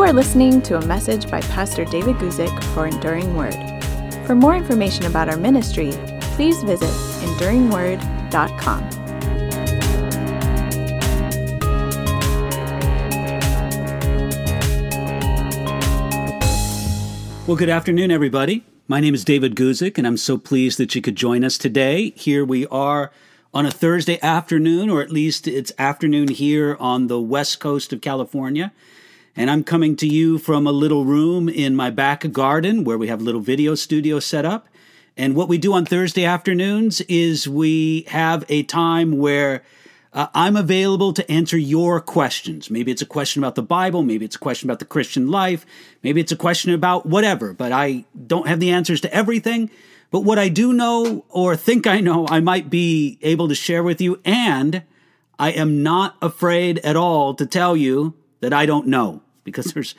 You are listening to a message by Pastor David Guzik for Enduring Word. For more information about our ministry, please visit enduringword.com. Well, good afternoon, everybody. My name is David Guzik, and I'm so pleased that you could join us today. Here we are on a Thursday afternoon, or at least it's afternoon here on the west coast of California. And I'm coming to you from a little room in my back garden where we have a little video studio set up. And what we do on Thursday afternoons is we have a time where uh, I'm available to answer your questions. Maybe it's a question about the Bible, maybe it's a question about the Christian life, maybe it's a question about whatever, but I don't have the answers to everything. But what I do know or think I know, I might be able to share with you. And I am not afraid at all to tell you that I don't know because there's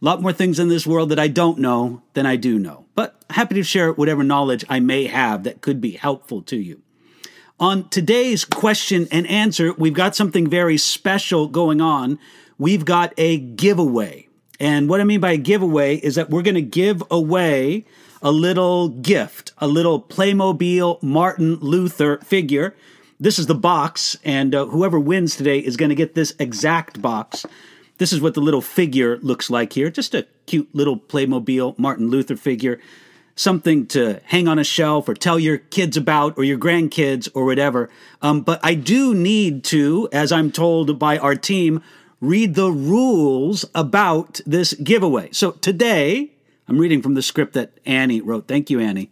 a lot more things in this world that I don't know than I do know. But happy to share whatever knowledge I may have that could be helpful to you. On today's question and answer, we've got something very special going on. We've got a giveaway. And what I mean by a giveaway is that we're going to give away a little gift, a little Playmobil Martin Luther figure. This is the box, and uh, whoever wins today is going to get this exact box. This is what the little figure looks like here. Just a cute little Playmobil Martin Luther figure something to hang on a shelf or tell your kids about or your grandkids or whatever. Um, but I do need to, as I'm told by our team, read the rules about this giveaway. So today, I'm reading from the script that Annie wrote. Thank you, Annie.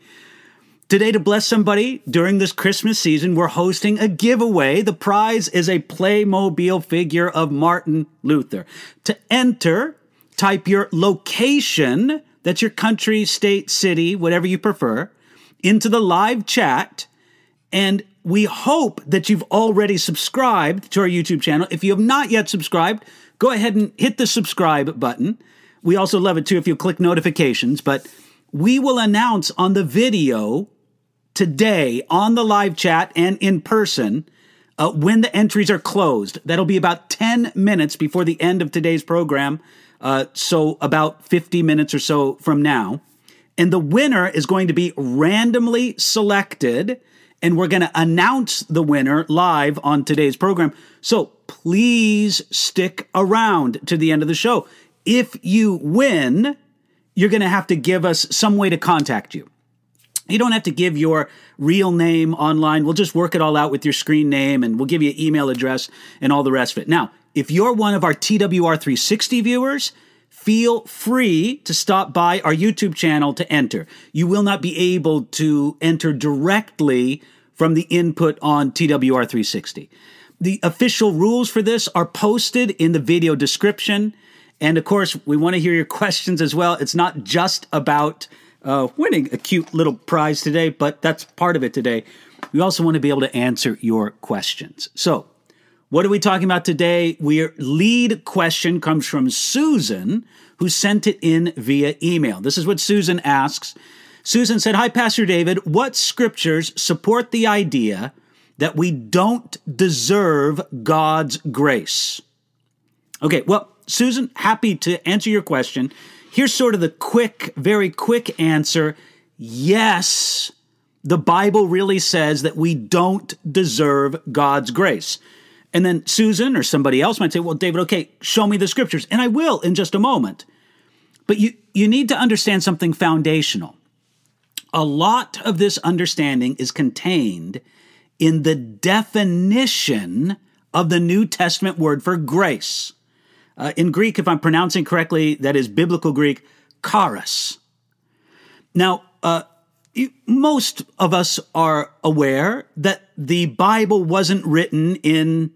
Today, to bless somebody during this Christmas season, we're hosting a giveaway. The prize is a Playmobil figure of Martin Luther. To enter, type your location that's your country, state, city, whatever you prefer, into the live chat. And we hope that you've already subscribed to our YouTube channel. If you have not yet subscribed, go ahead and hit the subscribe button. We also love it too if you click notifications, but we will announce on the video today on the live chat and in person uh, when the entries are closed. That'll be about 10 minutes before the end of today's program. Uh, so about 50 minutes or so from now. And the winner is going to be randomly selected. And we're going to announce the winner live on today's program. So please stick around to the end of the show. If you win, you're going to have to give us some way to contact you. You don't have to give your real name online. We'll just work it all out with your screen name and we'll give you an email address and all the rest of it. Now, if you're one of our TWR 360 viewers, feel free to stop by our YouTube channel to enter. You will not be able to enter directly from the input on TWR 360. The official rules for this are posted in the video description. And of course, we want to hear your questions as well. It's not just about uh, winning a cute little prize today, but that's part of it today. We also want to be able to answer your questions. So, what are we talking about today? Our lead question comes from Susan, who sent it in via email. This is what Susan asks. Susan said, Hi, Pastor David. What scriptures support the idea that we don't deserve God's grace? Okay, well, Susan, happy to answer your question. Here's sort of the quick, very quick answer yes, the Bible really says that we don't deserve God's grace. And then Susan or somebody else might say, Well, David, okay, show me the scriptures. And I will in just a moment. But you, you need to understand something foundational. A lot of this understanding is contained in the definition of the New Testament word for grace. Uh, in Greek, if I'm pronouncing correctly, that is biblical Greek, charis. Now, uh, most of us are aware that the Bible wasn't written in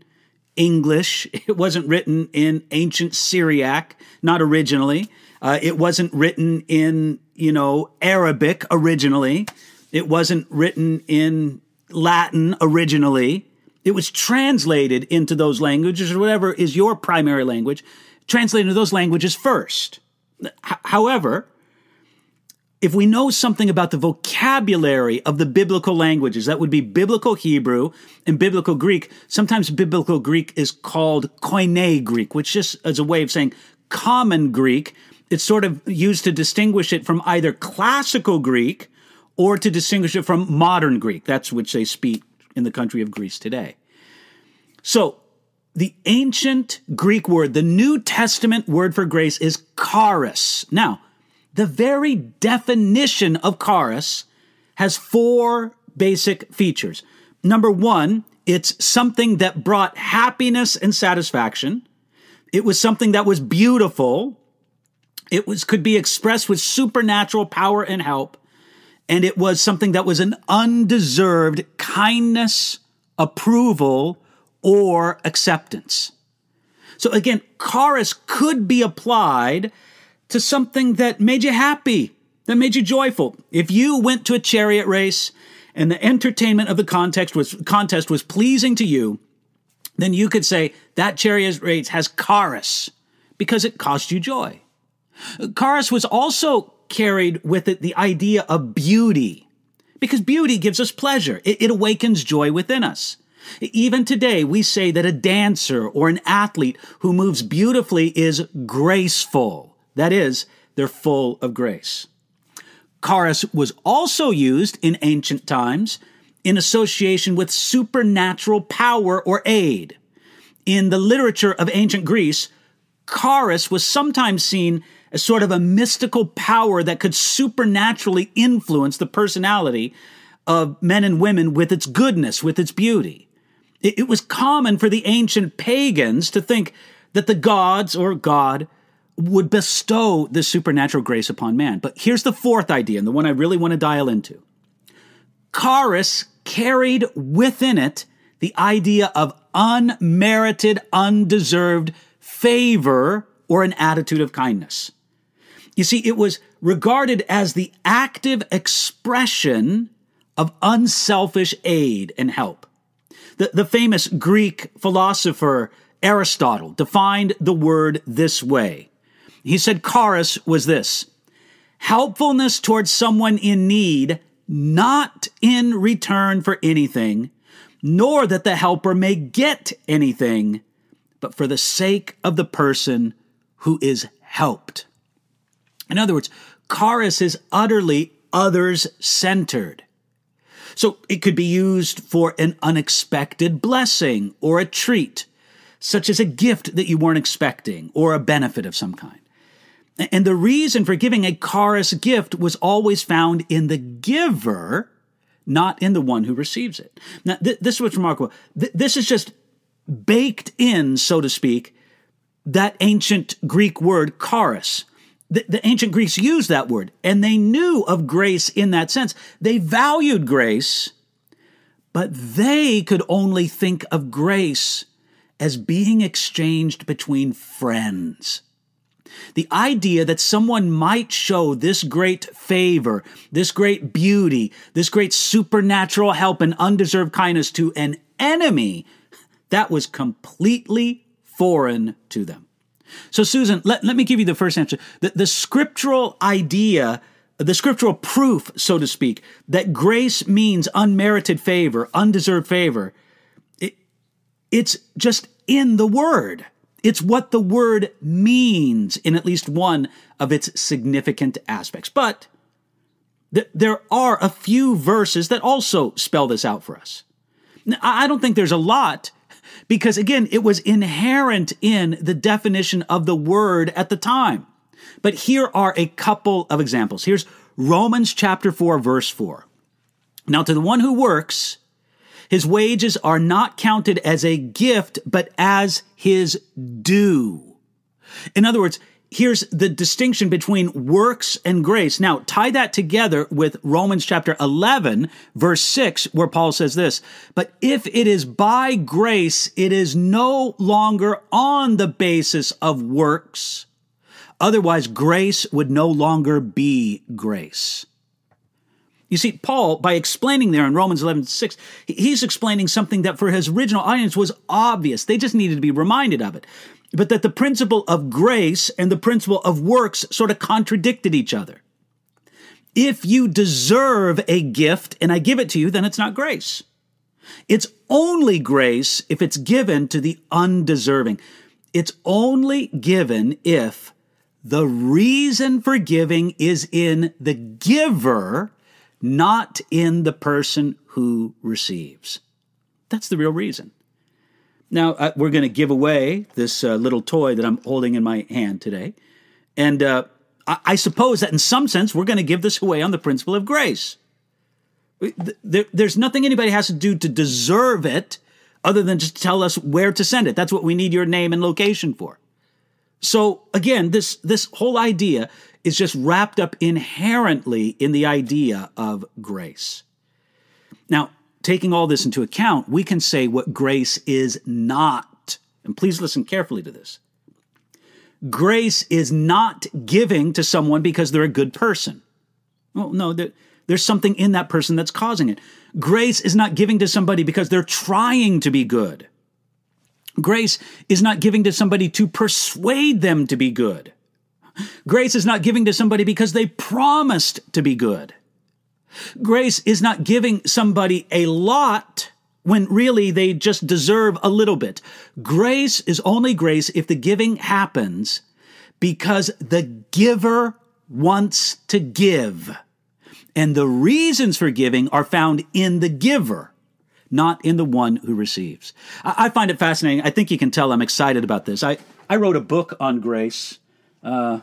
English. It wasn't written in ancient Syriac, not originally. Uh, it wasn't written in, you know, Arabic originally. It wasn't written in Latin originally. It was translated into those languages or whatever is your primary language, translated into those languages first. H- however, if we know something about the vocabulary of the biblical languages, that would be biblical Hebrew and biblical Greek. Sometimes biblical Greek is called Koine Greek, which just is a way of saying common Greek. It's sort of used to distinguish it from either classical Greek or to distinguish it from modern Greek. That's which they speak in the country of Greece today. So, the ancient Greek word, the New Testament word for grace is charis. Now, the very definition of charis has four basic features. Number one, it's something that brought happiness and satisfaction. It was something that was beautiful. It was could be expressed with supernatural power and help. And it was something that was an undeserved kindness, approval, or acceptance. So again, charis could be applied to something that made you happy, that made you joyful. If you went to a chariot race and the entertainment of the context was contest was pleasing to you, then you could say that chariot race has charis because it caused you joy. Charis was also carried with it the idea of beauty because beauty gives us pleasure. It, it awakens joy within us. Even today, we say that a dancer or an athlete who moves beautifully is graceful. That is, they're full of grace. Charis was also used in ancient times in association with supernatural power or aid. In the literature of ancient Greece, charis was sometimes seen as sort of a mystical power that could supernaturally influence the personality of men and women with its goodness, with its beauty. It, was common for the ancient pagans to think that the gods or God would bestow this supernatural grace upon man. But here's the fourth idea, and the one I really want to dial into. Charis carried within it the idea of unmerited, undeserved favor or an attitude of kindness. You see, it was regarded as the active expression of unselfish aid and help. The, the famous Greek philosopher Aristotle defined the word this way he said charis was this helpfulness towards someone in need, not in return for anything, nor that the helper may get anything, but for the sake of the person who is helped. In other words, charis is utterly others centered. So it could be used for an unexpected blessing or a treat, such as a gift that you weren't expecting or a benefit of some kind. And the reason for giving a charis gift was always found in the giver, not in the one who receives it. Now, th- this is what's remarkable. Th- this is just baked in, so to speak, that ancient Greek word charis. The, the ancient Greeks used that word, and they knew of grace in that sense. They valued grace, but they could only think of grace as being exchanged between friends. The idea that someone might show this great favor, this great beauty, this great supernatural help and undeserved kindness to an enemy, that was completely foreign to them. So, Susan, let, let me give you the first answer. The, the scriptural idea, the scriptural proof, so to speak, that grace means unmerited favor, undeserved favor, it, it's just in the word. It's what the word means in at least one of its significant aspects. But th- there are a few verses that also spell this out for us. Now, I don't think there's a lot because, again, it was inherent in the definition of the word at the time. But here are a couple of examples. Here's Romans chapter 4, verse 4. Now, to the one who works, his wages are not counted as a gift, but as his due. In other words, here's the distinction between works and grace. Now, tie that together with Romans chapter 11, verse 6, where Paul says this But if it is by grace, it is no longer on the basis of works. Otherwise, grace would no longer be grace. You see, Paul, by explaining there in Romans 11 6, he's explaining something that for his original audience was obvious. They just needed to be reminded of it. But that the principle of grace and the principle of works sort of contradicted each other. If you deserve a gift and I give it to you, then it's not grace. It's only grace if it's given to the undeserving. It's only given if the reason for giving is in the giver, not in the person who receives. That's the real reason. Now, uh, we're going to give away this uh, little toy that I'm holding in my hand today. And uh, I-, I suppose that in some sense, we're going to give this away on the principle of grace. There, there's nothing anybody has to do to deserve it other than just tell us where to send it. That's what we need your name and location for. So again, this this whole idea is just wrapped up inherently in the idea of grace. Now, taking all this into account, we can say what grace is not. And please listen carefully to this. Grace is not giving to someone because they're a good person. Well, no, there, there's something in that person that's causing it. Grace is not giving to somebody because they're trying to be good. Grace is not giving to somebody to persuade them to be good. Grace is not giving to somebody because they promised to be good. Grace is not giving somebody a lot when really they just deserve a little bit. Grace is only grace if the giving happens because the giver wants to give. And the reasons for giving are found in the giver, not in the one who receives. I, find it fascinating. I think you can tell I'm excited about this. I, I wrote a book on grace. Uh,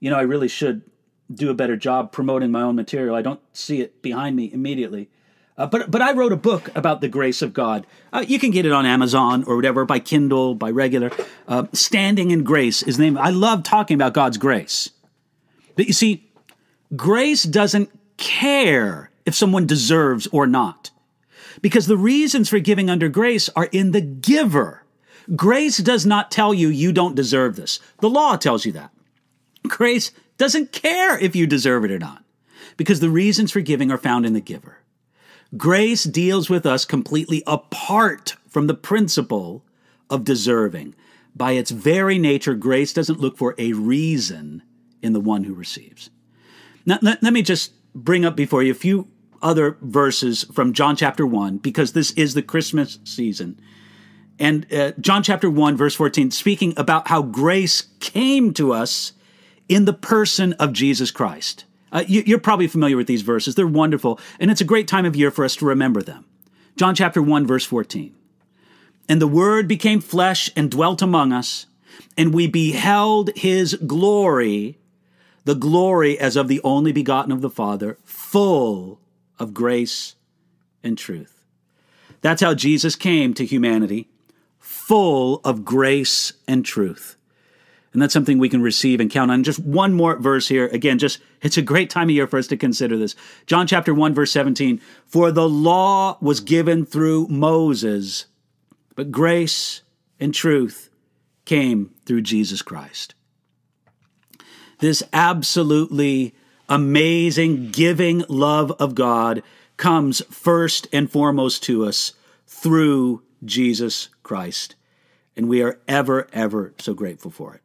you know, I really should do a better job promoting my own material. I don't see it behind me immediately. Uh, but but I wrote a book about the grace of God. Uh, you can get it on Amazon or whatever by Kindle, by regular. Uh, Standing in Grace is the name. I love talking about God's grace. But you see, grace doesn't care if someone deserves or not, because the reasons for giving under grace are in the giver. Grace does not tell you you don't deserve this. The law tells you that. Grace doesn't care if you deserve it or not, because the reasons for giving are found in the giver. Grace deals with us completely apart from the principle of deserving. By its very nature, grace doesn't look for a reason in the one who receives. Now, let, let me just bring up before you a few other verses from John chapter 1, because this is the Christmas season. And uh, John chapter 1, verse 14, speaking about how grace came to us in the person of Jesus Christ. Uh, you, are probably familiar with these verses. They're wonderful, and it's a great time of year for us to remember them. John chapter 1, verse 14. And the Word became flesh and dwelt among us, and we beheld his glory, the glory as of the only begotten of the Father, full of grace and truth. That's how Jesus came to humanity, full of grace and truth. And that's something we can receive and count on. Just one more verse here. Again, just it's a great time of year for us to consider this. John chapter 1, verse 17. For the law was given through Moses, but grace and truth came through Jesus Christ. This absolutely amazing, giving love of God comes first and foremost to us through Jesus Christ. And we are ever, ever so grateful for it.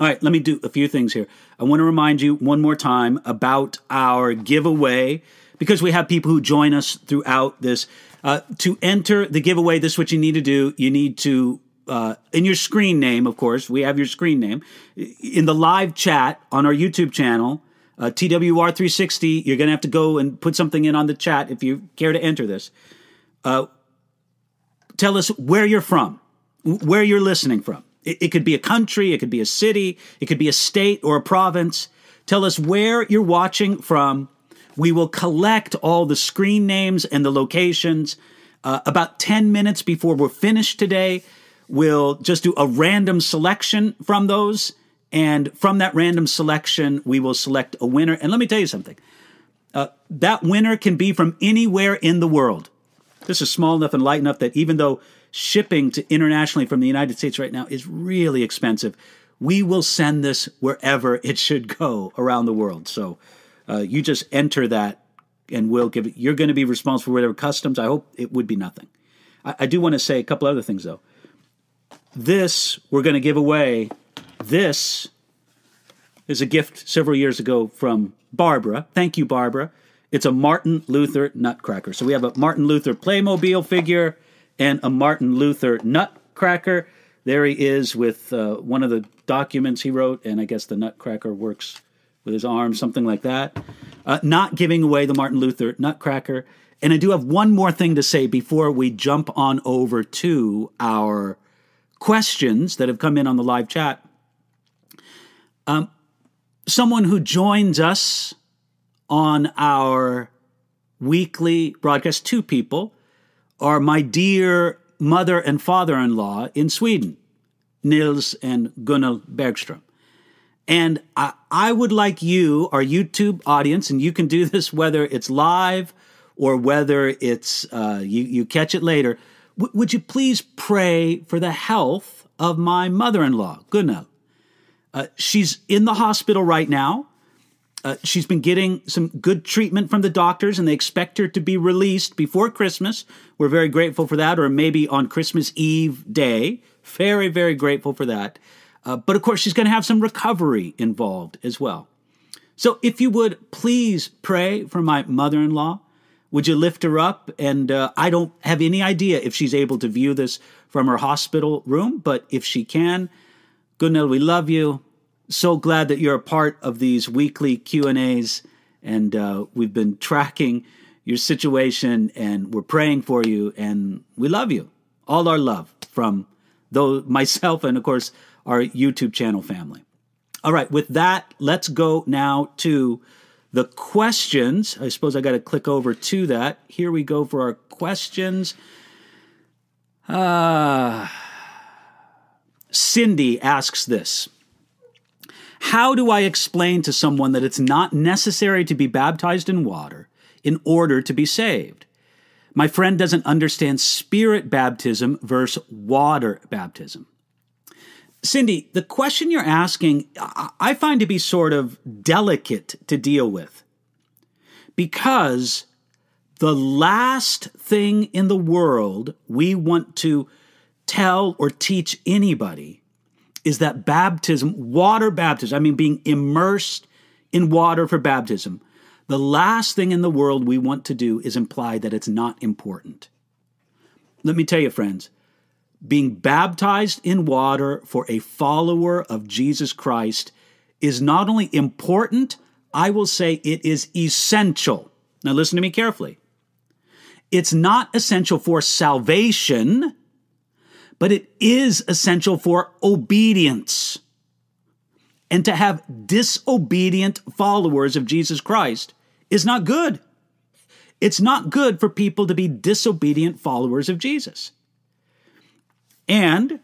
All right, let me do a few things here. I want to remind you one more time about our giveaway because we have people who join us throughout this. Uh, to enter the giveaway, this is what you need to do. You need to, uh, in your screen name, of course, we have your screen name. In the live chat on our YouTube channel, uh, TWR360, you're going to have to go and put something in on the chat if you care to enter this. Uh, tell us where you're from, where you're listening from. It, it could be a country, it could be a city, it could be a state or a province. Tell us where you're watching from. We will collect all the screen names and the locations. Uh, about 10 minutes before we're finished today, we'll just do a random selection from those. And from that random selection, we will select a winner. And let me tell you something uh, that winner can be from anywhere in the world. This is small enough and light enough that even though shipping to internationally from the United States right now is really expensive. We will send this wherever it should go around the world. So uh, you just enter that and we'll give it. You're going to be responsible for whatever customs. I hope it would be nothing. I, I do want to say a couple other things though. This we're going to give away. This is a gift several years ago from Barbara. Thank you, Barbara. It's a Martin Luther nutcracker. So we have a Martin Luther Playmobil figure and a Martin Luther nutcracker. there he is with uh, one of the documents he wrote, and I guess the Nutcracker works with his arm, something like that. Uh, not giving away the Martin Luther Nutcracker. And I do have one more thing to say before we jump on over to our questions that have come in on the live chat. Um, someone who joins us on our weekly broadcast, two people, are my dear mother and father in law in Sweden, Nils and Gunnel Bergström. And I, I, would like you, our YouTube audience, and you can do this whether it's live or whether it's uh, you, you catch it later. W- would you please pray for the health of my mother in law, Gunnel? Uh, she's in the hospital right now. Uh, she's been getting some good treatment from the doctors, and they expect her to be released before Christmas. We're very grateful for that, or maybe on Christmas Eve day. Very, very grateful for that. Uh, but of course, she's going to have some recovery involved as well. So if you would please pray for my mother in law. Would you lift her up? And uh, I don't have any idea if she's able to view this from her hospital room, but if she can, Gunnel, we love you so glad that you're a part of these weekly Q and A's, and uh, we've been tracking your situation, and we're praying for you, and we love you. All our love from though myself and of course our YouTube channel family. All right, with that, let's go now to the questions. I suppose I got to click over to that. Here we go for our questions. Uh, Cindy asks this. How do I explain to someone that it's not necessary to be baptized in water in order to be saved? My friend doesn't understand spirit baptism versus water baptism. Cindy, the question you're asking, I find to be sort of delicate to deal with because the last thing in the world we want to tell or teach anybody is that baptism, water baptism, I mean, being immersed in water for baptism, the last thing in the world we want to do is imply that it's not important. Let me tell you, friends, being baptized in water for a follower of Jesus Christ is not only important, I will say it is essential. Now, listen to me carefully. It's not essential for salvation but it is essential for obedience. And to have disobedient followers of Jesus Christ is not good. It's not good for people to be disobedient followers of Jesus. And,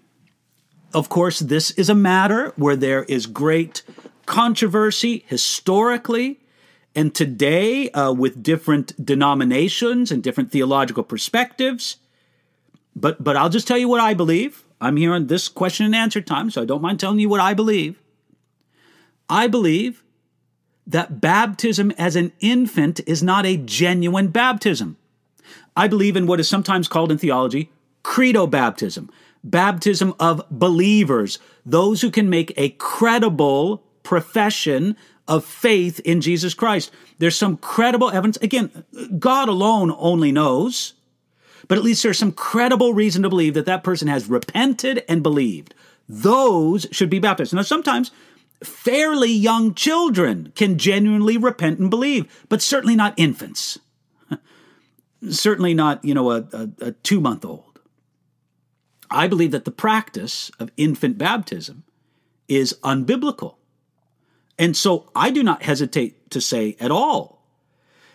of course, this is a matter where there is great controversy historically and today uh, with different denominations and different theological perspectives. But but I'll just tell you what I believe. I'm here on this question and answer time, so I don't mind telling you what I believe. I believe that baptism as an infant is not a genuine baptism. I believe in what is sometimes called in theology credo baptism, baptism of believers, those who can make a credible profession of faith in Jesus Christ. There's some credible evidence. Again, God alone only knows but at least there's some credible reason to believe that that person has repented and believed. Those should be baptized. Now, sometimes fairly young children can genuinely repent and believe, but certainly not infants. certainly not, you know, a, a, a two month old. I believe that the practice of infant baptism is unbiblical. And so I do not hesitate to say at all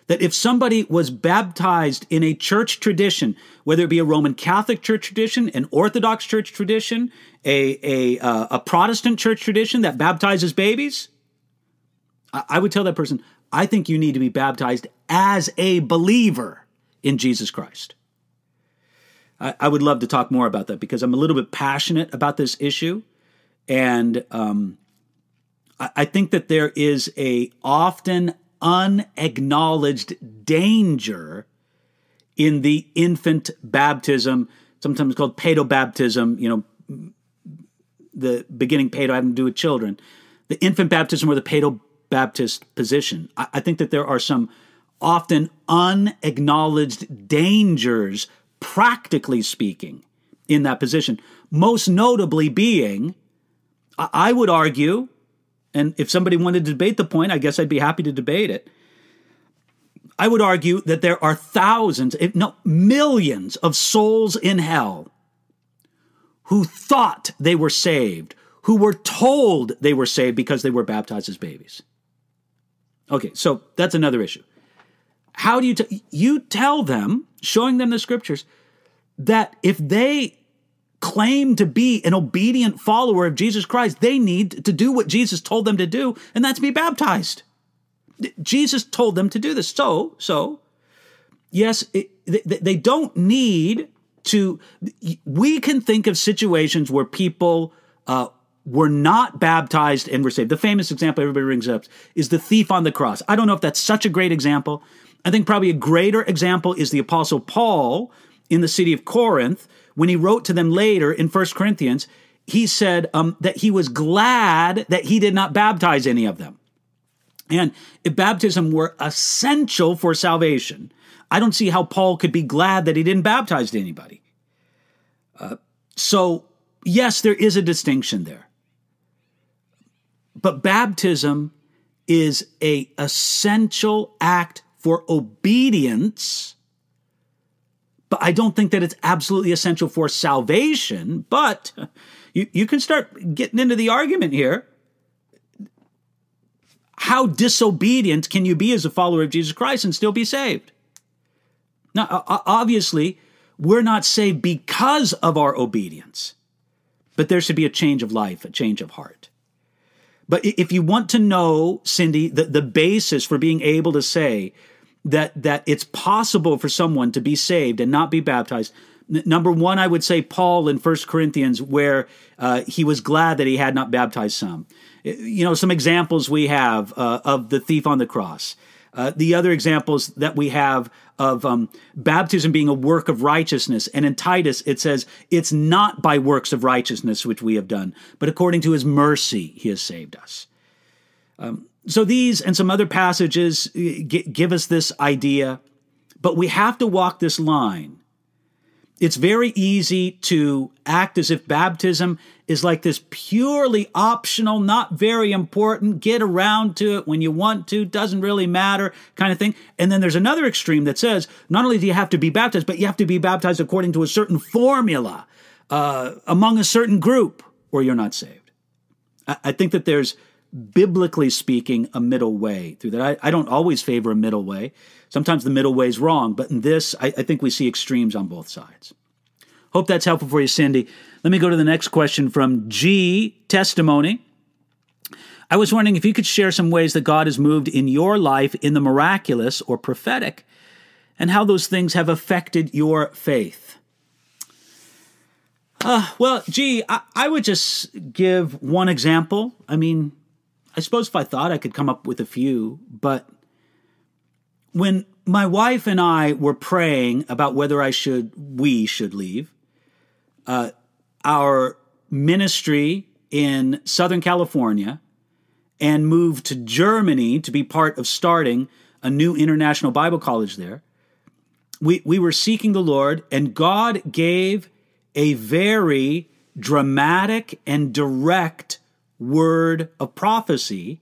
that if somebody was baptized in a church tradition, whether it be a Roman Catholic church tradition, an Orthodox church tradition, a, a, uh, a Protestant church tradition that baptizes babies, I, I would tell that person, I think you need to be baptized as a believer in Jesus Christ. I, I would love to talk more about that because I'm a little bit passionate about this issue. And um, I, I think that there is a often unacknowledged danger in the infant baptism, sometimes called paedobaptism, you know, the beginning paedo having to do with children, the infant baptism or the paedobaptist position. I, I think that there are some often unacknowledged dangers, practically speaking, in that position. Most notably being, I would argue, and if somebody wanted to debate the point, I guess I'd be happy to debate it. I would argue that there are thousands, if no, millions of souls in hell who thought they were saved, who were told they were saved because they were baptized as babies. Okay, so that's another issue. How do you t- you tell them, showing them the scriptures, that if they claim to be an obedient follower of Jesus Christ, they need to do what Jesus told them to do, and that's be baptized. Jesus told them to do this. So, so, yes, it, they, don't need to. We can think of situations where people uh, were not baptized and were saved. The famous example everybody brings up is the thief on the cross. I don't know if that's such a great example. I think probably a greater example is the Apostle Paul in the city of Corinth when he wrote to them later in First Corinthians. He said um, that he was glad that he did not baptize any of them. And if baptism were essential for salvation, I don't see how Paul could be glad that he didn't baptize anybody. Uh, so, yes, there is a distinction there. But baptism is a essential act for obedience. But I don't think that it's absolutely essential for salvation. But you, you can start getting into the argument here. How disobedient can you be as a follower of Jesus Christ and still be saved? Now, obviously, we're not saved because of our obedience, but there should be a change of life, a change of heart. But if you want to know, Cindy, the, the basis for being able to say that that it's possible for someone to be saved and not be baptized, number one, I would say Paul in First Corinthians, where uh, he was glad that he had not baptized some. You know, some examples we have uh, of the thief on the cross. Uh, the other examples that we have of um, baptism being a work of righteousness. And in Titus, it says, It's not by works of righteousness which we have done, but according to his mercy, he has saved us. Um, so these and some other passages uh, give us this idea, but we have to walk this line it's very easy to act as if baptism is like this purely optional, not very important, get around to it when you want to, doesn't really matter kind of thing. And then there's another extreme that says not only do you have to be baptized, but you have to be baptized according to a certain formula uh, among a certain group, or you're not saved. I, I, think that there's, biblically speaking, a middle way through that. I, I, don't always favor a middle way. Sometimes the middle way is wrong, but in this, I, I think we see extremes on both sides. Hope that's helpful for you, Cindy. Let me go to the next question from G Testimony. I was wondering if you could share some ways that God has moved in your life in the miraculous or prophetic and how those things have affected your faith. Uh, well, gee, I, I would just give one example. I mean, I suppose if I thought I could come up with a few, but when my wife and I were praying about whether I should, we should leave, uh, our ministry in Southern California and moved to Germany to be part of starting a new international Bible college there. We, we were seeking the Lord, and God gave a very dramatic and direct word of prophecy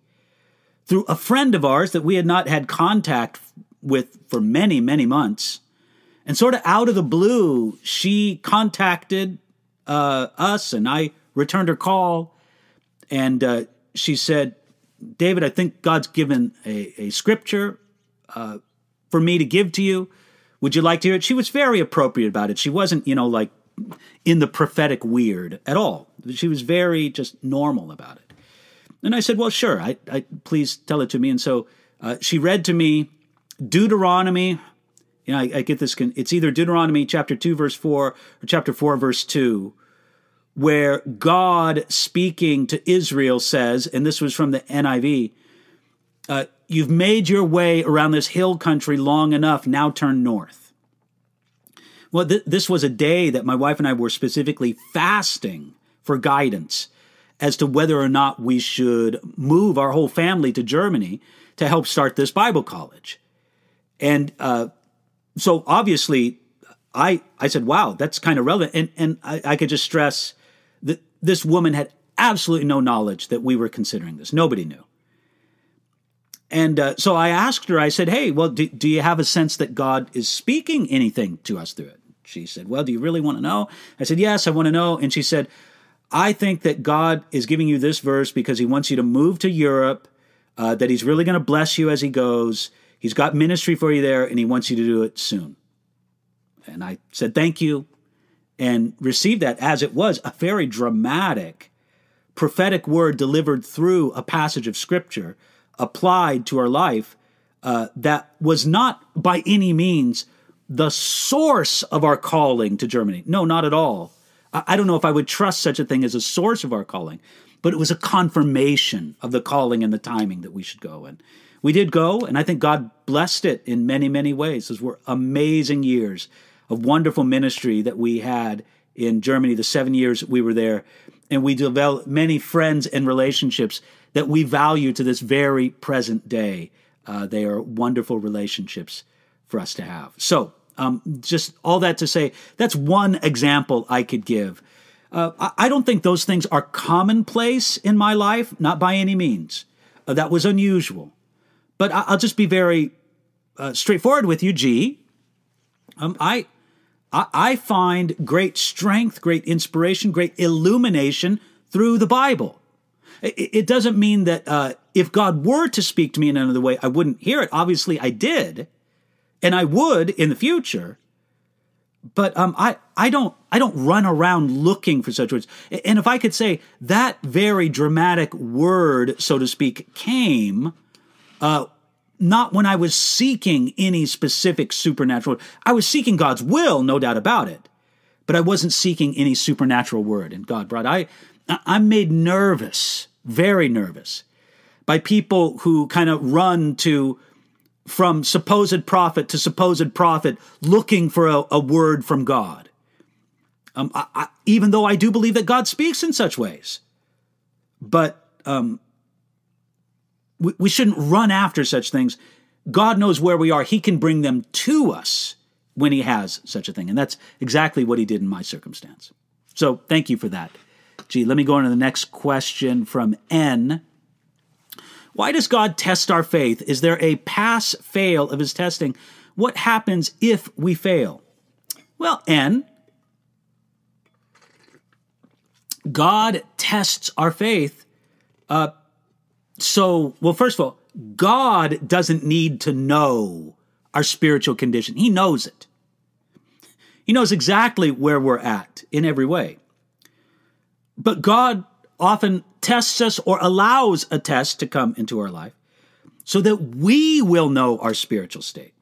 through a friend of ours that we had not had contact with for many, many months. And sort of out of the blue, she contacted uh, us and I returned her call. And uh, she said, David, I think God's given a, a scripture uh, for me to give to you. Would you like to hear it? She was very appropriate about it. She wasn't, you know, like in the prophetic weird at all. She was very just normal about it. And I said, well, sure, I, I please tell it to me. And so uh, she read to me Deuteronomy. You know, I, I get this. It's either Deuteronomy chapter two verse four or chapter four verse two, where God speaking to Israel says, and this was from the NIV. Uh, You've made your way around this hill country long enough. Now turn north. Well, th- this was a day that my wife and I were specifically fasting for guidance as to whether or not we should move our whole family to Germany to help start this Bible college. And uh, so obviously, I, I said, wow, that's kind of relevant. And, and I, I could just stress that this woman had absolutely no knowledge that we were considering this. Nobody knew. And uh, so I asked her, I said, hey, well, do, do you have a sense that God is speaking anything to us through it? She said, well, do you really want to know? I said, yes, I want to know. And she said, I think that God is giving you this verse because he wants you to move to Europe, uh, that he's really going to bless you as he goes. He's got ministry for you there, and he wants you to do it soon. And I said, thank you, and received that as it was a very dramatic prophetic word delivered through a passage of scripture applied to our life uh, that was not by any means the source of our calling to Germany. No, not at all. I, don't know if I would trust such a thing as a source of our calling, but it was a confirmation of the calling and the timing that we should go. And we did go, and I think God blessed it in many, many ways. Those were amazing years of wonderful ministry that we had in Germany, the seven years we were there. And we developed many friends and relationships that we value to this very present day. Uh, they are wonderful relationships for us to have. So, um, just all that to say, that's one example I could give. Uh, I, don't think those things are commonplace in my life, not by any means. Uh, that was unusual. But I, will just be very uh, straightforward with you, G. Um, I, I, I find great strength, great inspiration, great illumination through the Bible. It, it doesn't mean that uh, if God were to speak to me in another way, I wouldn't hear it. Obviously, I did and I would in the future. But um, I I don't I don't run around looking for such words. And if I could say that very dramatic word, so to speak, came, uh, not when I was seeking any specific supernatural. I was seeking God's will, no doubt about it, but I wasn't seeking any supernatural word. And God brought I I'm made nervous, very nervous, by people who kind of run to from supposed prophet to supposed prophet looking for a, a word from God. Um, I, I, even though I do believe that God speaks in such ways. But um, we, we shouldn't run after such things. God knows where we are. He can bring them to us when He has such a thing. And that's exactly what He did in my circumstance. So thank you for that. G, let me go on to the next question from N. Why does God test our faith? Is there a pass fail of his testing? What happens if we fail? Well, N, God tests our faith. Uh, so, well, first of all, God doesn't need to know our spiritual condition, He knows it. He knows exactly where we're at in every way. But God often tests us or allows a test to come into our life so that we will know our spiritual state.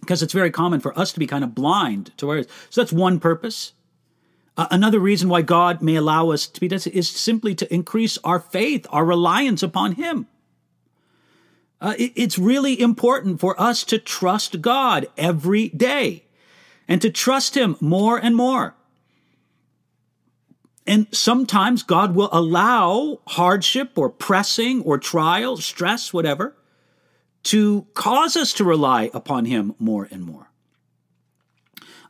Because it's very common for us to be kind of blind to where. it is. So that's one purpose. Uh, another reason why God may allow us to be tested is simply to increase our faith, our reliance upon Him. Uh, it, it's really important for us to trust God every day and to trust Him more and more. And sometimes God will allow hardship or pressing or trial, stress, whatever, to cause us to rely upon Him more and more.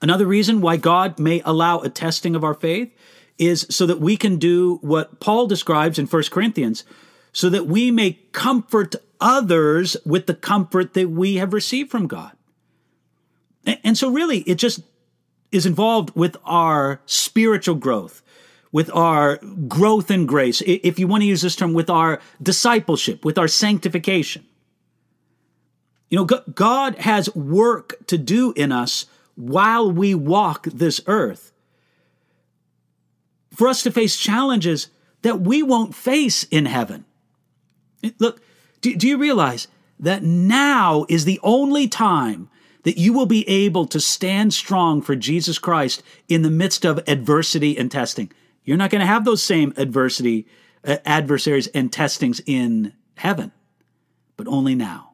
Another reason why God may allow a testing of our faith is so that we can do what Paul describes in 1 Corinthians, so that we may comfort others with the comfort that we have received from God. And so, really, it just is involved with our spiritual growth with our growth in grace, if you want to use this term, with our discipleship, with our sanctification. You know, God has work to do in us while we walk this earth for us to face challenges that we won't face in heaven. Look, do, do, you realize that now is the only time that you will be able to stand strong for Jesus Christ in the midst of adversity and testing? You're not going to have those same adversity, uh, adversaries and testings in heaven, but only now.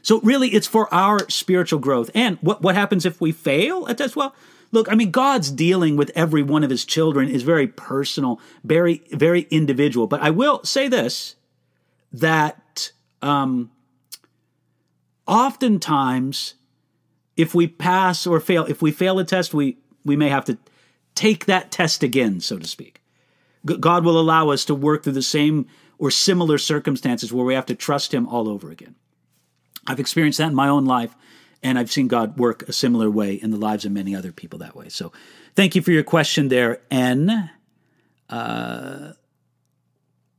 So really, it's for our spiritual growth. And what, what happens if we fail at this? Well, look, I mean, God's dealing with every one of his children is very personal, very, very individual. But I will say this, that um, oftentimes if we pass or fail, if we fail a test, we, we may have to take that test again, so to speak. God will allow us to work through the same or similar circumstances where we have to trust Him all over again. I've experienced that in my own life, and I've seen God work a similar way in the lives of many other people that way. So thank you for your question there, N. Uh,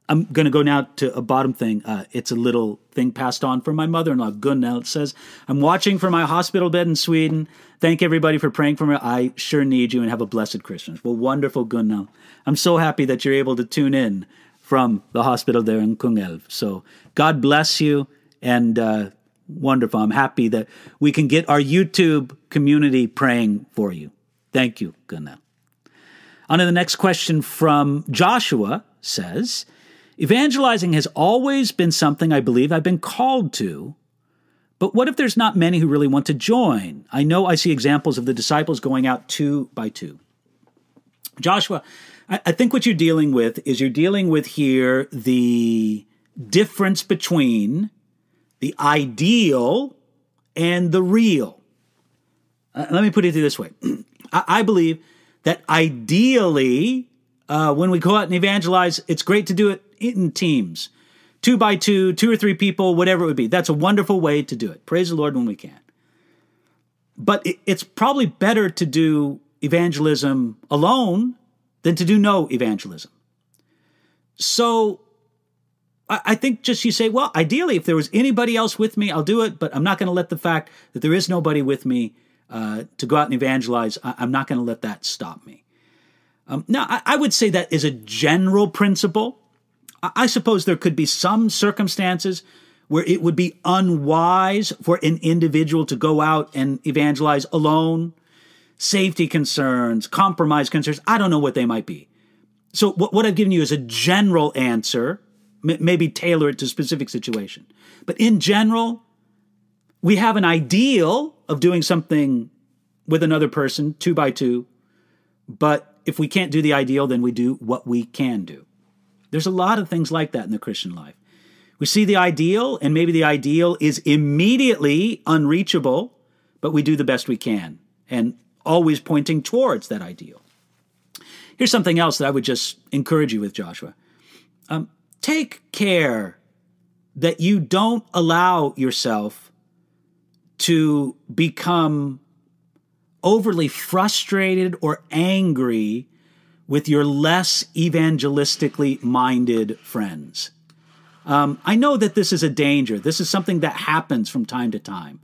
I'm going to go now to a bottom thing. Uh, it's a little thing passed on from my mother in law, Gunnel. It says, I'm watching from my hospital bed in Sweden. Thank everybody for praying for me. I sure need you and have a blessed Christmas. Well, wonderful, Gunnel. I'm so happy that you're able to tune in from the hospital there in Kungälv. So God bless you and uh, wonderful. I'm happy that we can get our YouTube community praying for you. Thank you, Gunnel. On to the next question from Joshua says, Evangelizing has always been something I believe I've been called to. But what if there's not many who really want to join? I know I see examples of the disciples going out two by two. Joshua, I, think what you're dealing with is you're dealing with here the difference between the ideal and the real. Uh, let me put it this way I, I believe that ideally, uh, when we go out and evangelize, it's great to do it in teams two by two, two or three people, whatever it would be. That's a wonderful way to do it. Praise the Lord when we can. But it's probably better to do evangelism alone than to do no evangelism. So I think just you say, well, ideally, if there was anybody else with me, I'll do it, but I'm not going to let the fact that there is nobody with me uh, to go out and evangelize, I'm not going to let that stop me. Um, now, I, I would say that is a general principle. I suppose there could be some circumstances where it would be unwise for an individual to go out and evangelize alone. Safety concerns, compromise concerns, I don't know what they might be. So, what, I've given you is a general answer, maybe tailor it to specific situation. But in general, we have an ideal of doing something with another person, two by two. But if we can't do the ideal, then we do what we can do. There's a lot of things like that in the Christian life. We see the ideal, and maybe the ideal is immediately unreachable, but we do the best we can, and always pointing towards that ideal. Here's something else that I would just encourage you with, Joshua. Um, take care that you don't allow yourself to become overly frustrated or angry with your less evangelistically minded friends. Um, I know that this is a danger. This is something that happens from time to time.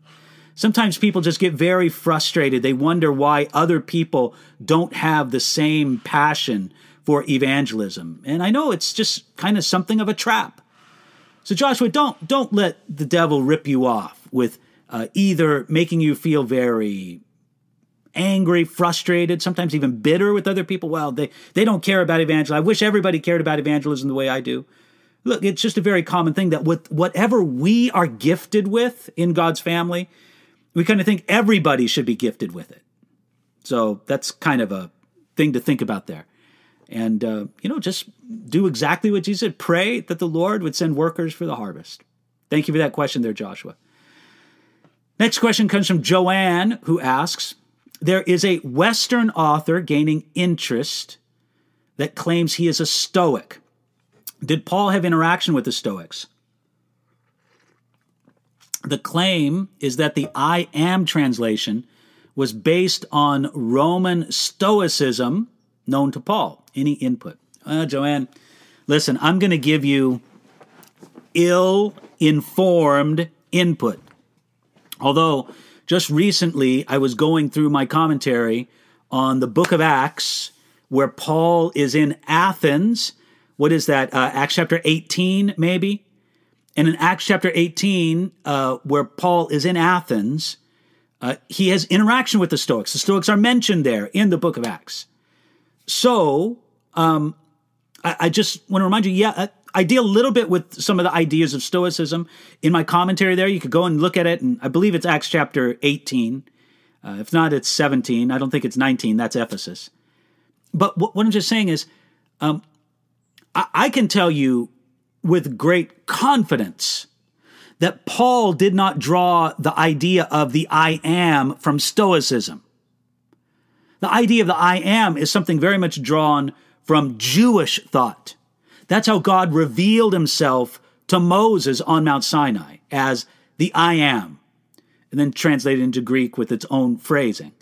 Sometimes people just get very frustrated. They wonder why other people don't have the same passion for evangelism. And I know it's just kind of something of a trap. So Joshua, don't don't let the devil rip you off with uh, either making you feel very angry, frustrated, sometimes even bitter with other people. Well, they, they don't care about evangelism. I wish everybody cared about evangelism the way I do. Look, it's just a very common thing that with whatever we are gifted with in God's family, we kind of think everybody should be gifted with it. So that's kind of a thing to think about there. And, uh, you know, just do exactly what Jesus said. Pray that the Lord would send workers for the harvest. Thank you for that question there, Joshua. Next question comes from Joanne, who asks there is a Western author gaining interest that claims he is a Stoic. Did Paul have interaction with the Stoics? The claim is that the I am translation was based on Roman Stoicism known to Paul. Any input? Uh, Joanne, listen, I'm going to give you ill informed input. Although just recently, I was going through my commentary on the book of Acts, where Paul is in Athens. What is that? Uh, Acts chapter 18, maybe? And in Acts chapter 18, uh, where Paul is in Athens, uh, he has interaction with the Stoics. The Stoics are mentioned there in the book of Acts. So um, I, I, just want to remind you yeah, uh, I deal a little bit with some of the ideas of Stoicism in my commentary there. You could go and look at it, and I believe it's Acts chapter 18. Uh, if not, it's 17. I don't think it's 19. That's Ephesus. But what, what I'm just saying is, um, I, I can tell you with great confidence that Paul did not draw the idea of the I am from Stoicism. The idea of the I am is something very much drawn from Jewish thought. That's how God revealed himself to Moses on Mount Sinai as the I am, and then translated into Greek with its own phrasing.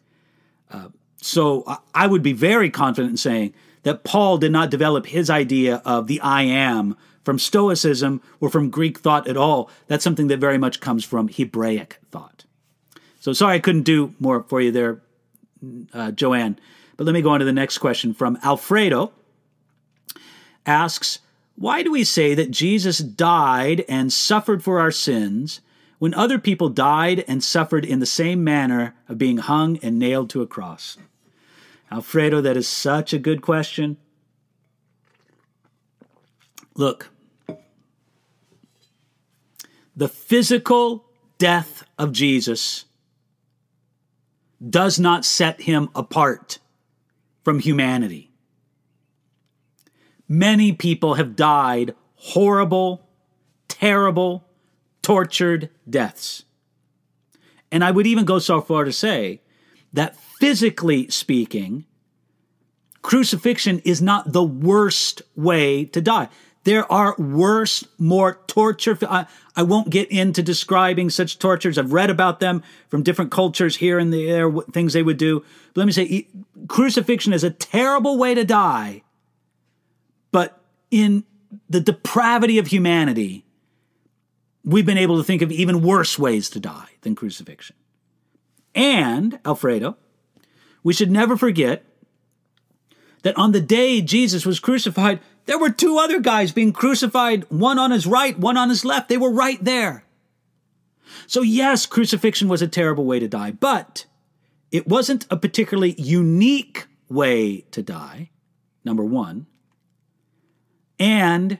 Uh, so I would be very confident in saying that Paul did not develop his idea of the I am from Stoicism or from Greek thought at all. That's something that very much comes from Hebraic thought. So sorry I couldn't do more for you there, uh, Joanne. But let me go on to the next question from Alfredo. Asks, why do we say that Jesus died and suffered for our sins when other people died and suffered in the same manner of being hung and nailed to a cross? Alfredo, that is such a good question. Look, the physical death of Jesus does not set him apart from humanity. Many people have died horrible, terrible, tortured deaths. And I would even go so far to say that physically speaking, crucifixion is not the worst way to die. There are worse, more torture. I, I won't get into describing such tortures. I've read about them from different cultures here and there, things they would do. But let me say, crucifixion is a terrible way to die. But in the depravity of humanity, we've been able to think of even worse ways to die than crucifixion. And, Alfredo, we should never forget that on the day Jesus was crucified, there were two other guys being crucified, one on his right, one on his left. They were right there. So, yes, crucifixion was a terrible way to die, but it wasn't a particularly unique way to die, number one. And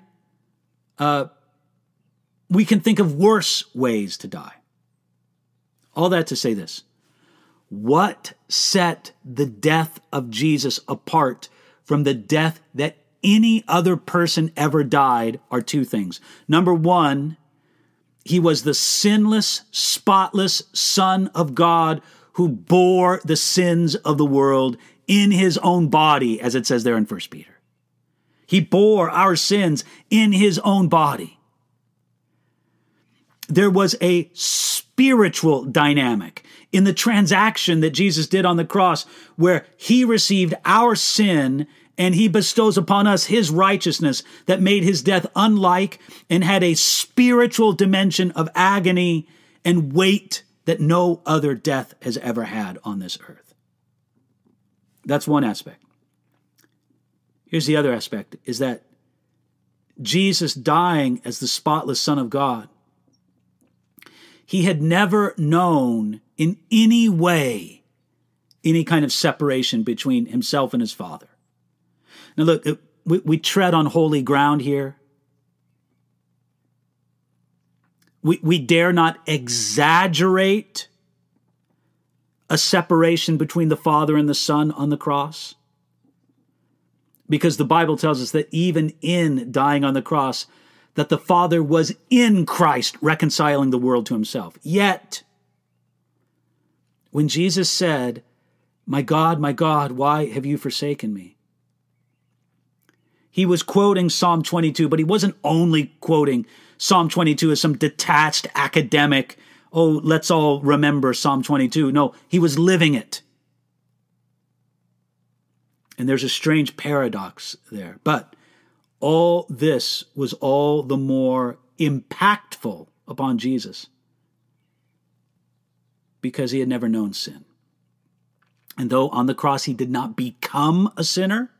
uh, we can think of worse ways to die. All that to say this what set the death of Jesus apart from the death that any other person ever died are two things. Number one, he was the sinless, spotless Son of God who bore the sins of the world in his own body, as it says there in 1 Peter. He bore our sins in his own body. There was a spiritual dynamic in the transaction that Jesus did on the cross, where he received our sin and he bestows upon us his righteousness that made his death unlike and had a spiritual dimension of agony and weight that no other death has ever had on this earth. That's one aspect. Here's the other aspect is that Jesus dying as the spotless Son of God, he had never known in any way any kind of separation between himself and his Father. Now, look, we, we tread on holy ground here. We, we dare not exaggerate a separation between the Father and the Son on the cross. Because the Bible tells us that even in dying on the cross, that the Father was in Christ reconciling the world to himself. Yet, when Jesus said, My God, my God, why have you forsaken me? he was quoting Psalm 22, but he wasn't only quoting Psalm 22 as some detached academic, oh, let's all remember Psalm 22. No, he was living it. And there's a strange paradox there. But all this was all the more impactful upon Jesus because he had never known sin. And though on the cross he did not become a sinner,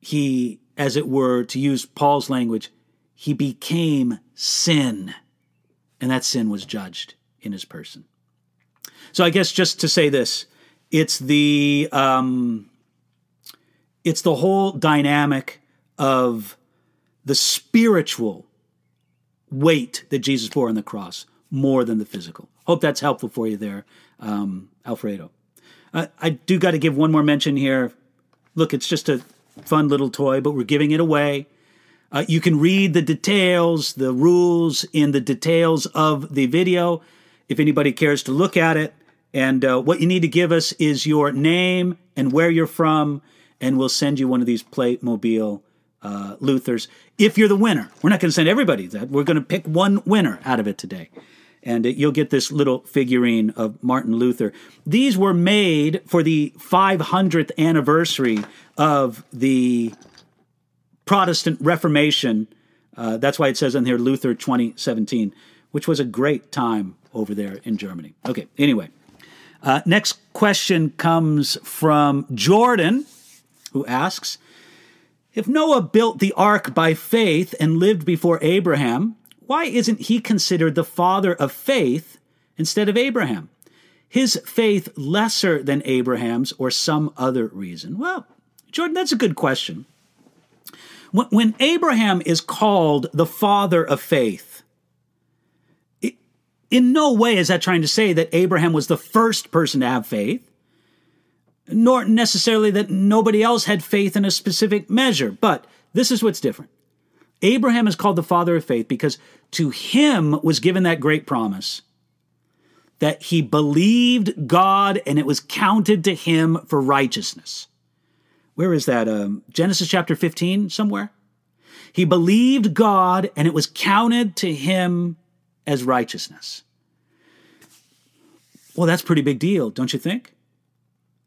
he, as it were, to use Paul's language, he became sin. And that sin was judged in his person. So I guess just to say this, it's the um, it's the whole dynamic of the spiritual weight that Jesus bore on the cross more than the physical. Hope that's helpful for you there, um, Alfredo. Uh, I do got to give one more mention here. Look, it's just a fun little toy, but we're giving it away. Uh, you can read the details, the rules in the details of the video if anybody cares to look at it. And uh, what you need to give us is your name and where you're from, and we'll send you one of these Playmobil uh, Luthers if you're the winner. We're not going to send everybody that. We're going to pick one winner out of it today. And you'll get this little figurine of Martin Luther. These were made for the 500th anniversary of the Protestant Reformation. Uh, that's why it says in here Luther 2017, which was a great time over there in Germany. Okay, anyway. Uh, next question comes from Jordan, who asks If Noah built the ark by faith and lived before Abraham, why isn't he considered the father of faith instead of Abraham? His faith lesser than Abraham's or some other reason? Well, Jordan, that's a good question. When Abraham is called the father of faith, in no way is that trying to say that Abraham was the first person to have faith, nor necessarily that nobody else had faith in a specific measure. But this is what's different. Abraham is called the father of faith because to him was given that great promise that he believed God and it was counted to him for righteousness. Where is that? Um, Genesis chapter 15, somewhere? He believed God and it was counted to him as righteousness. Well, that's pretty big deal, don't you think?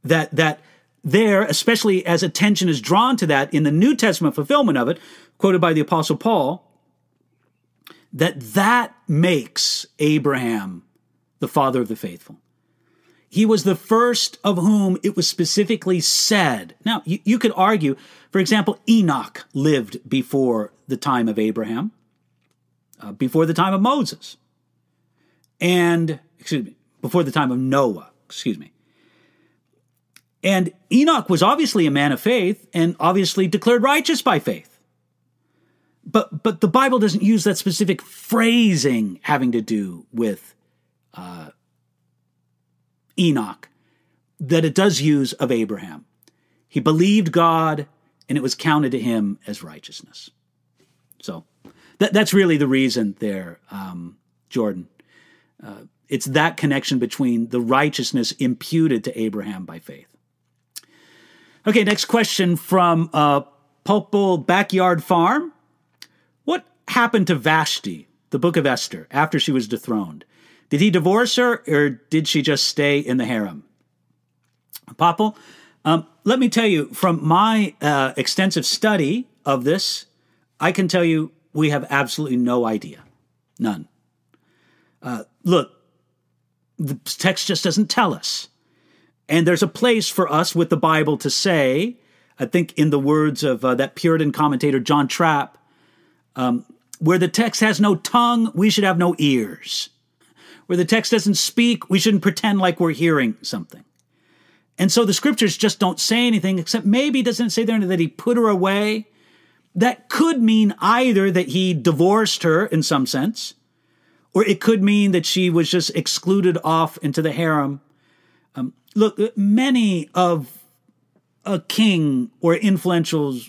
That that there, especially as attention is drawn to that in the New Testament fulfillment of it, quoted by the Apostle Paul, that that makes Abraham the father of the faithful. He was the first of whom it was specifically said. Now, you, you could argue, for example, Enoch lived before the time of Abraham, uh, before the time of Moses, and, excuse me, before the time of Noah, excuse me. And Enoch was obviously a man of faith and obviously declared righteous by faith. But, but the Bible doesn't use that specific phrasing having to do with uh, Enoch that it does use of Abraham. He believed God and it was counted to him as righteousness. So that, that's really the reason there, um, Jordan. Uh, it's that connection between the righteousness imputed to Abraham by faith. Okay, next question from uh, Popal Backyard Farm. What happened to Vashti, the book of Esther, after she was dethroned? Did he divorce her or did she just stay in the harem? Popple, um, let me tell you from my uh, extensive study of this, I can tell you we have absolutely no idea. None. Uh, look, the text just doesn't tell us. And there's a place for us with the Bible to say, I think in the words of uh, that Puritan commentator John Trapp, um, where the text has no tongue, we should have no ears. Where the text doesn't speak, we shouldn't pretend like we're hearing something. And so the scriptures just don't say anything, except maybe doesn't say there that he put her away. That could mean either that he divorced her in some sense, or it could mean that she was just excluded off into the harem. Um, look, many of a king or influential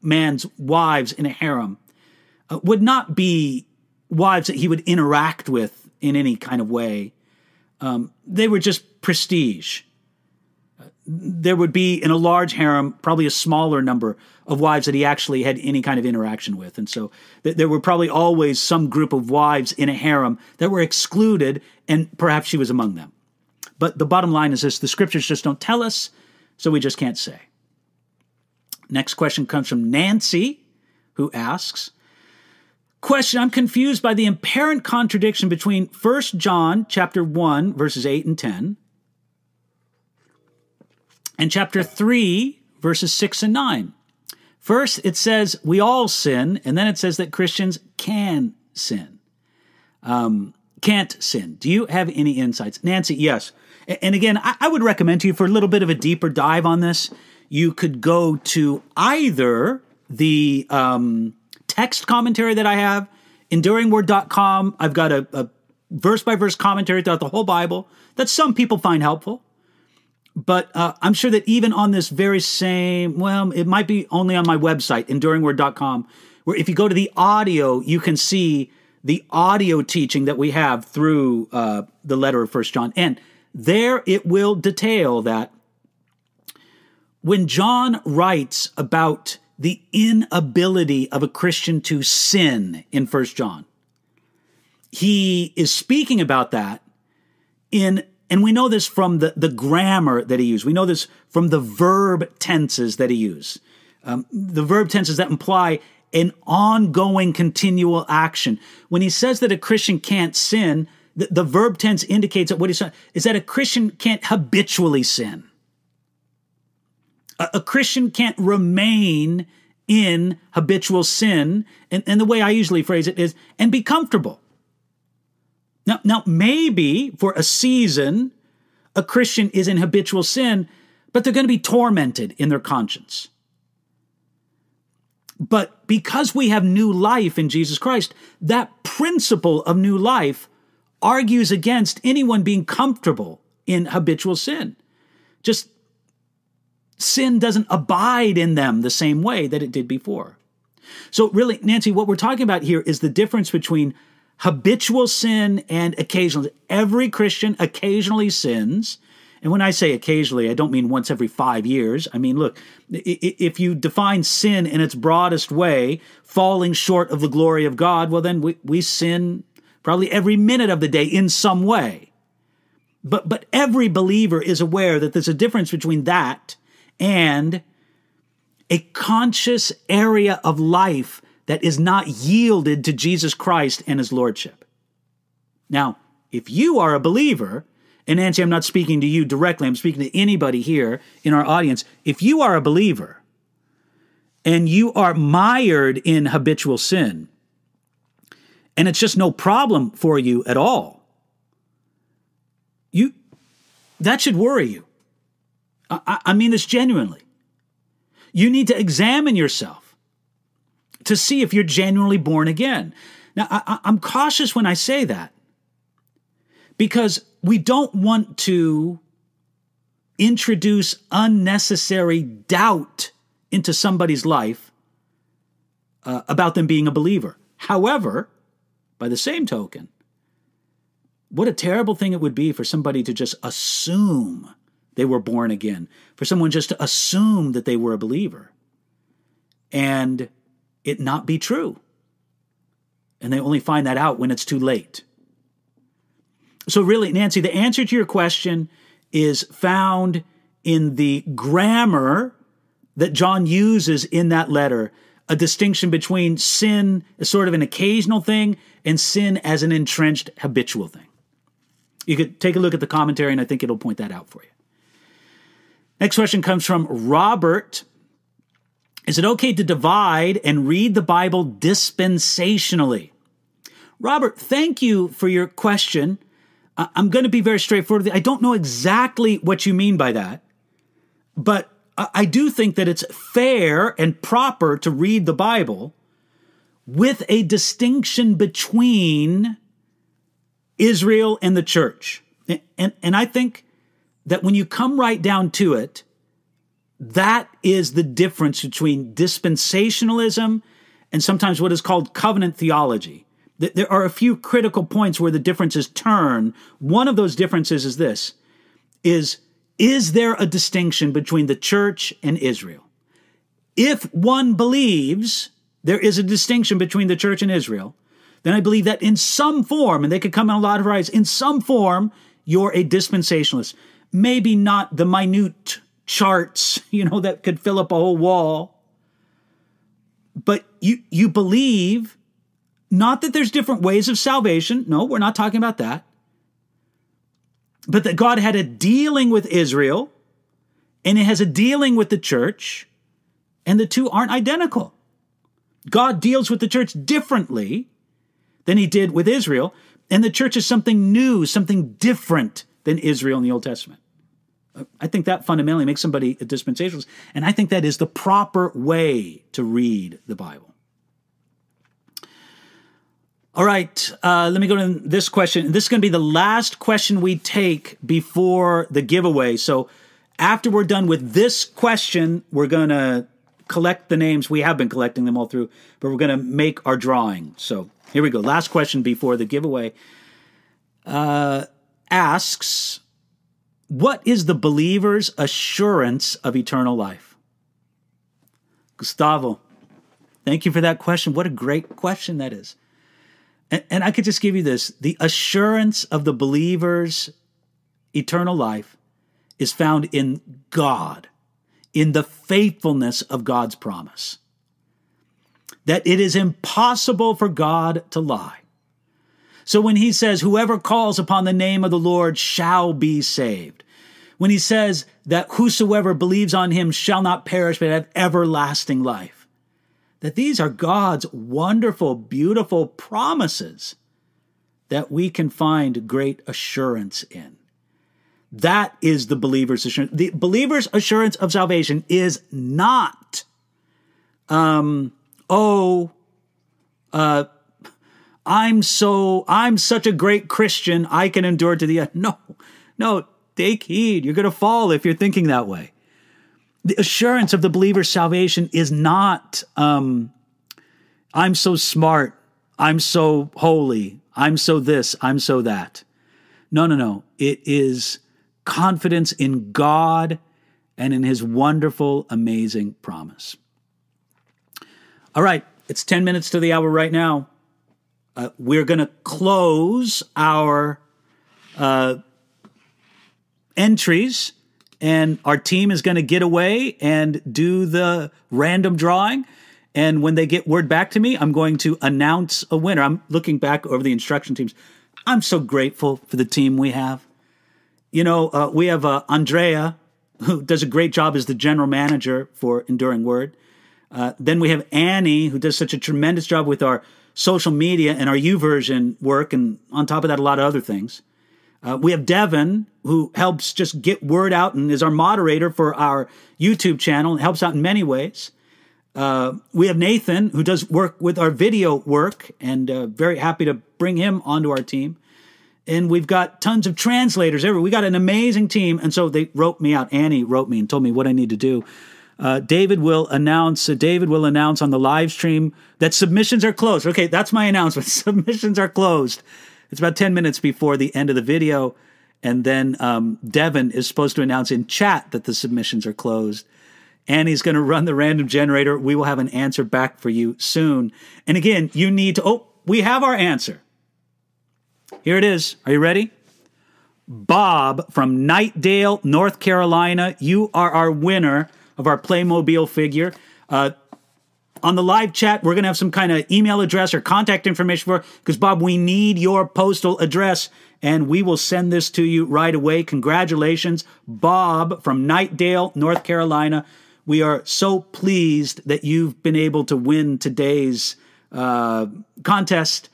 man's wives in a harem uh, would not be wives that he would interact with in any kind of way. Um, they were just prestige. There would be in a large harem probably a smaller number of wives that he actually had any kind of interaction with. And so th- there were probably always some group of wives in a harem that were excluded, and perhaps she was among them. But the bottom line is this the scriptures just don't tell us, so we just can't say. Next question comes from Nancy, who asks, Question, I'm confused by the apparent contradiction between 1 John chapter 1 verses 8 and 10 and chapter 3 verses 6 and 9. First, it says we all sin, and then it says that Christians can sin. Um, can't sin. Do you have any insights? Nancy, yes. And again, I would recommend to you for a little bit of a deeper dive on this, you could go to either the um, text commentary that I have, enduringword.com. I've got a verse by verse commentary throughout the whole Bible that some people find helpful. But uh, I'm sure that even on this very same, well, it might be only on my website, enduringword.com, Where if you go to the audio, you can see the audio teaching that we have through uh, the letter of First John, and there it will detail that when John writes about the inability of a Christian to sin in First John, he is speaking about that in and we know this from the, the grammar that he used. We know this from the verb tenses that he used. Um, the verb tenses that imply an ongoing continual action. When he says that a Christian can't sin, the, the verb tense indicates that what he's saying is that a Christian can't habitually sin. A, a Christian can't remain in habitual sin. And, and the way I usually phrase it is, and be comfortable. Now, now, maybe for a season, a Christian is in habitual sin, but they're going to be tormented in their conscience. But because we have new life in Jesus Christ, that principle of new life argues against anyone being comfortable in habitual sin. Just sin doesn't abide in them the same way that it did before. So, really, Nancy, what we're talking about here is the difference between habitual sin and occasional. Every Christian occasionally sins. And when I say occasionally, I don't mean once every five years. I mean, look, if you define sin in its broadest way, falling short of the glory of God, well, then we, we sin probably every minute of the day in some way. But, but every believer is aware that there's a difference between that and a conscious area of life that is not yielded to Jesus Christ and his lordship. Now, if you are a believer, and Nancy, I'm not speaking to you directly, I'm speaking to anybody here in our audience. If you are a believer and you are mired in habitual sin, and it's just no problem for you at all, you that should worry you. I, I mean this genuinely. You need to examine yourself to see if you're genuinely born again. Now, I, am cautious when I say that because we don't want to introduce unnecessary doubt into somebody's life uh, about them being a believer. However, by the same token, what a terrible thing it would be for somebody to just assume they were born again, for someone just to assume that they were a believer. And it not be true. And they only find that out when it's too late. So, really, Nancy, the answer to your question is found in the grammar that John uses in that letter a distinction between sin as sort of an occasional thing and sin as an entrenched habitual thing. You could take a look at the commentary, and I think it'll point that out for you. Next question comes from Robert is it okay to divide and read the Bible dispensationally? Robert, thank you for your question. I'm going to be very straightforward. I don't know exactly what you mean by that, but I do think that it's fair and proper to read the Bible with a distinction between Israel and the church. And, and, and I think that when you come right down to it, that is the difference between dispensationalism and sometimes what is called covenant theology. There are a few critical points where the differences turn. One of those differences is this is is there a distinction between the church and Israel? If one believes there is a distinction between the church and Israel, then I believe that in some form, and they could come in a lot of varieties, in some form, you're a dispensationalist. Maybe not the minute charts, you know, that could fill up a whole wall. But you you believe not that there's different ways of salvation. No, we're not talking about that. But that God had a dealing with Israel and it has a dealing with the church, and the two aren't identical. God deals with the church differently than he did with Israel, and the church is something new, something different than Israel in the Old Testament. I think that fundamentally makes somebody a dispensationalist. And I think that is the proper way to read the Bible. All right, uh, let me go to this question. This is going to be the last question we take before the giveaway. So after we're done with this question, we're going to collect the names. We have been collecting them all through, but we're going to make our drawing. So here we go. Last question before the giveaway. Uh, asks, what is the believer's assurance of eternal life? Gustavo, thank you for that question. What a great question that is. And, and I could just give you this the assurance of the believer's eternal life is found in God, in the faithfulness of God's promise. That it is impossible for God to lie. So when he says, Whoever calls upon the name of the Lord shall be saved, when he says that whosoever believes on him shall not perish but have everlasting life, that these are God's wonderful, beautiful promises that we can find great assurance in. That is the believer's assurance. The believer's assurance of salvation is not, um, oh, uh, I'm so, I'm such a great Christian, I can endure to the end. No, no, take heed. You're going to fall if you're thinking that way. The assurance of the believer's salvation is not, um, I'm so smart, I'm so holy, I'm so this, I'm so that. No, no, no. It is confidence in God and in his wonderful, amazing promise. All right, it's 10 minutes to the hour right now. Uh, we're going to close our uh, entries, and our team is going to get away and do the random drawing. And when they get word back to me, I'm going to announce a winner. I'm looking back over the instruction teams. I'm so grateful for the team we have. You know, uh, we have uh, Andrea, who does a great job as the general manager for Enduring Word. Uh, then we have Annie, who does such a tremendous job with our social media and our YouVersion work, and on top of that, a lot of other things. Uh, we have Devin, who helps just get word out and is our moderator for our YouTube channel and helps out in many ways. Uh, we have Nathan, who does work with our video work, and uh, very happy to bring him onto our team and we've got tons of translators. We got an amazing team, and so they wrote me out. Annie wrote me and told me what I need to do. Uh, David will announce. Uh, David will announce on the live stream that submissions are closed. Okay, that's my announcement. submissions are closed. It's about ten minutes before the end of the video, and then um, Devin is supposed to announce in chat that the submissions are closed. And he's going to run the random generator. We will have an answer back for you soon. And again, you need to. Oh, we have our answer. Here it is. Are you ready? Bob from Knightdale, North Carolina. You are our winner of our Playmobil figure. Uh, on the live chat, we're going to have some kind of email address or contact information for because Bob, we need your postal address and we will send this to you right away. Congratulations, Bob from Knightdale, North Carolina. We are so pleased that you've been able to win today's uh, contest.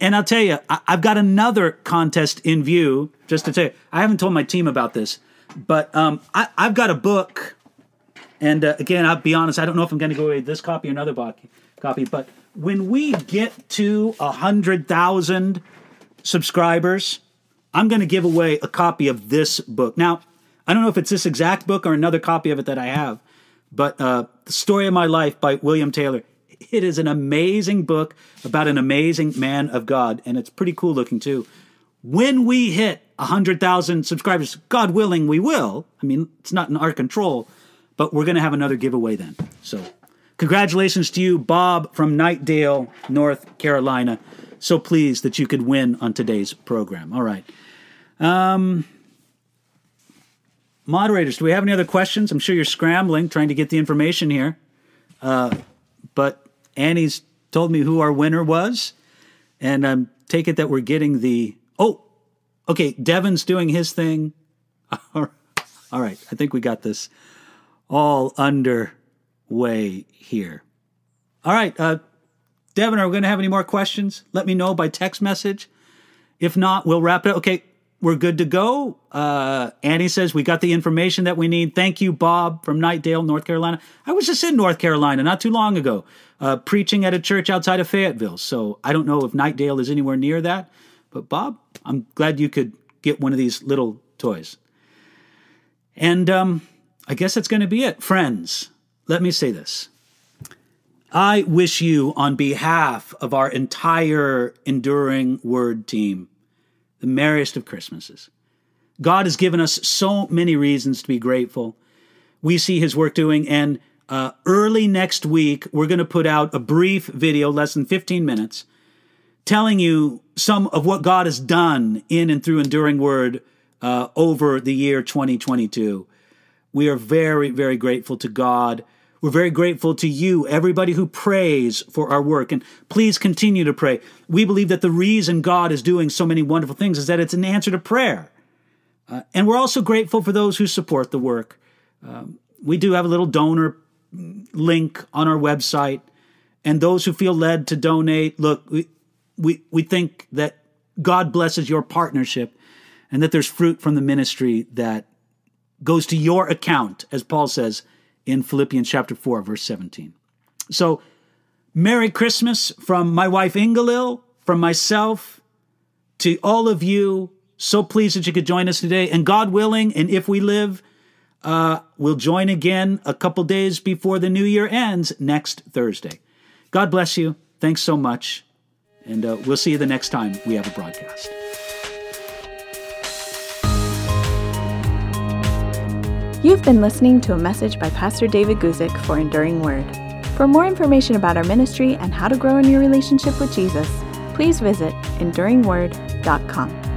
And I'll tell you, I've got another contest in view. Just to tell you, I haven't told my team about this, but um, I, have got a book. And uh, again, I'll be honest, I don't know if I'm going to go away this copy or another copy. But when we get to a hundred thousand subscribers, I'm going to give away a copy of this book. Now, I don't know if it's this exact book or another copy of it that I have, but uh, the story of my life by William Taylor. It is an amazing book about an amazing man of God, and it's pretty cool looking too. When we hit 100,000 subscribers, God willing, we will. I mean, it's not in our control, but we're going to have another giveaway then. So, congratulations to you, Bob from Knightdale, North Carolina. So pleased that you could win on today's program. All right. Um, moderators, do we have any other questions? I'm sure you're scrambling trying to get the information here. Uh, but Annie's told me who our winner was, and I'm take it that we're getting the oh, okay. Devin's doing his thing. All right, I think we got this all underway here. All right, uh, Devin, are we going to have any more questions? Let me know by text message. If not, we'll wrap it up. Okay, we're good to go. Uh, Annie says we got the information that we need. Thank you, Bob from Knightdale, North Carolina. I was just in North Carolina not too long ago, uh, preaching at a church outside of Fayetteville. So I don't know if Knightdale is anywhere near that. But Bob, I'm glad you could get one of these little toys. And um, I guess that's going to be it, friends. let me say this. I wish you, on behalf of our entire Enduring Word team, the merriest of Christmases. God has given us so many reasons to be grateful. We see His work doing, and uh, early next week, we're going to put out a brief video, less than 15 minutes, telling you some of what God has done in and through Enduring Word uh, over the year 2022. We are very, very grateful to God. We're very grateful to you, everybody who prays for our work. And please continue to pray. We believe that the reason God is doing so many wonderful things is that it's an answer to prayer. Uh, and we're also grateful for those who support the work. Um, we do have a little donor link on our website. And those who feel led to donate, look, we, we, we think that God blesses your partnership and that there's fruit from the ministry that goes to your account, as Paul says in Philippians chapter 4, verse 17. So, Merry Christmas from my wife Inga-Lill, from myself to all of you. So pleased that you could join us today. And God willing, and if we live, uh, we'll join again a couple days before the new year ends next Thursday. God bless you. Thanks so much. And uh, we'll see you the next time we have a broadcast. You've been listening to a message by Pastor David Guzik for Enduring Word. For more information about our ministry and how to grow in your relationship with Jesus, please visit enduringword.com.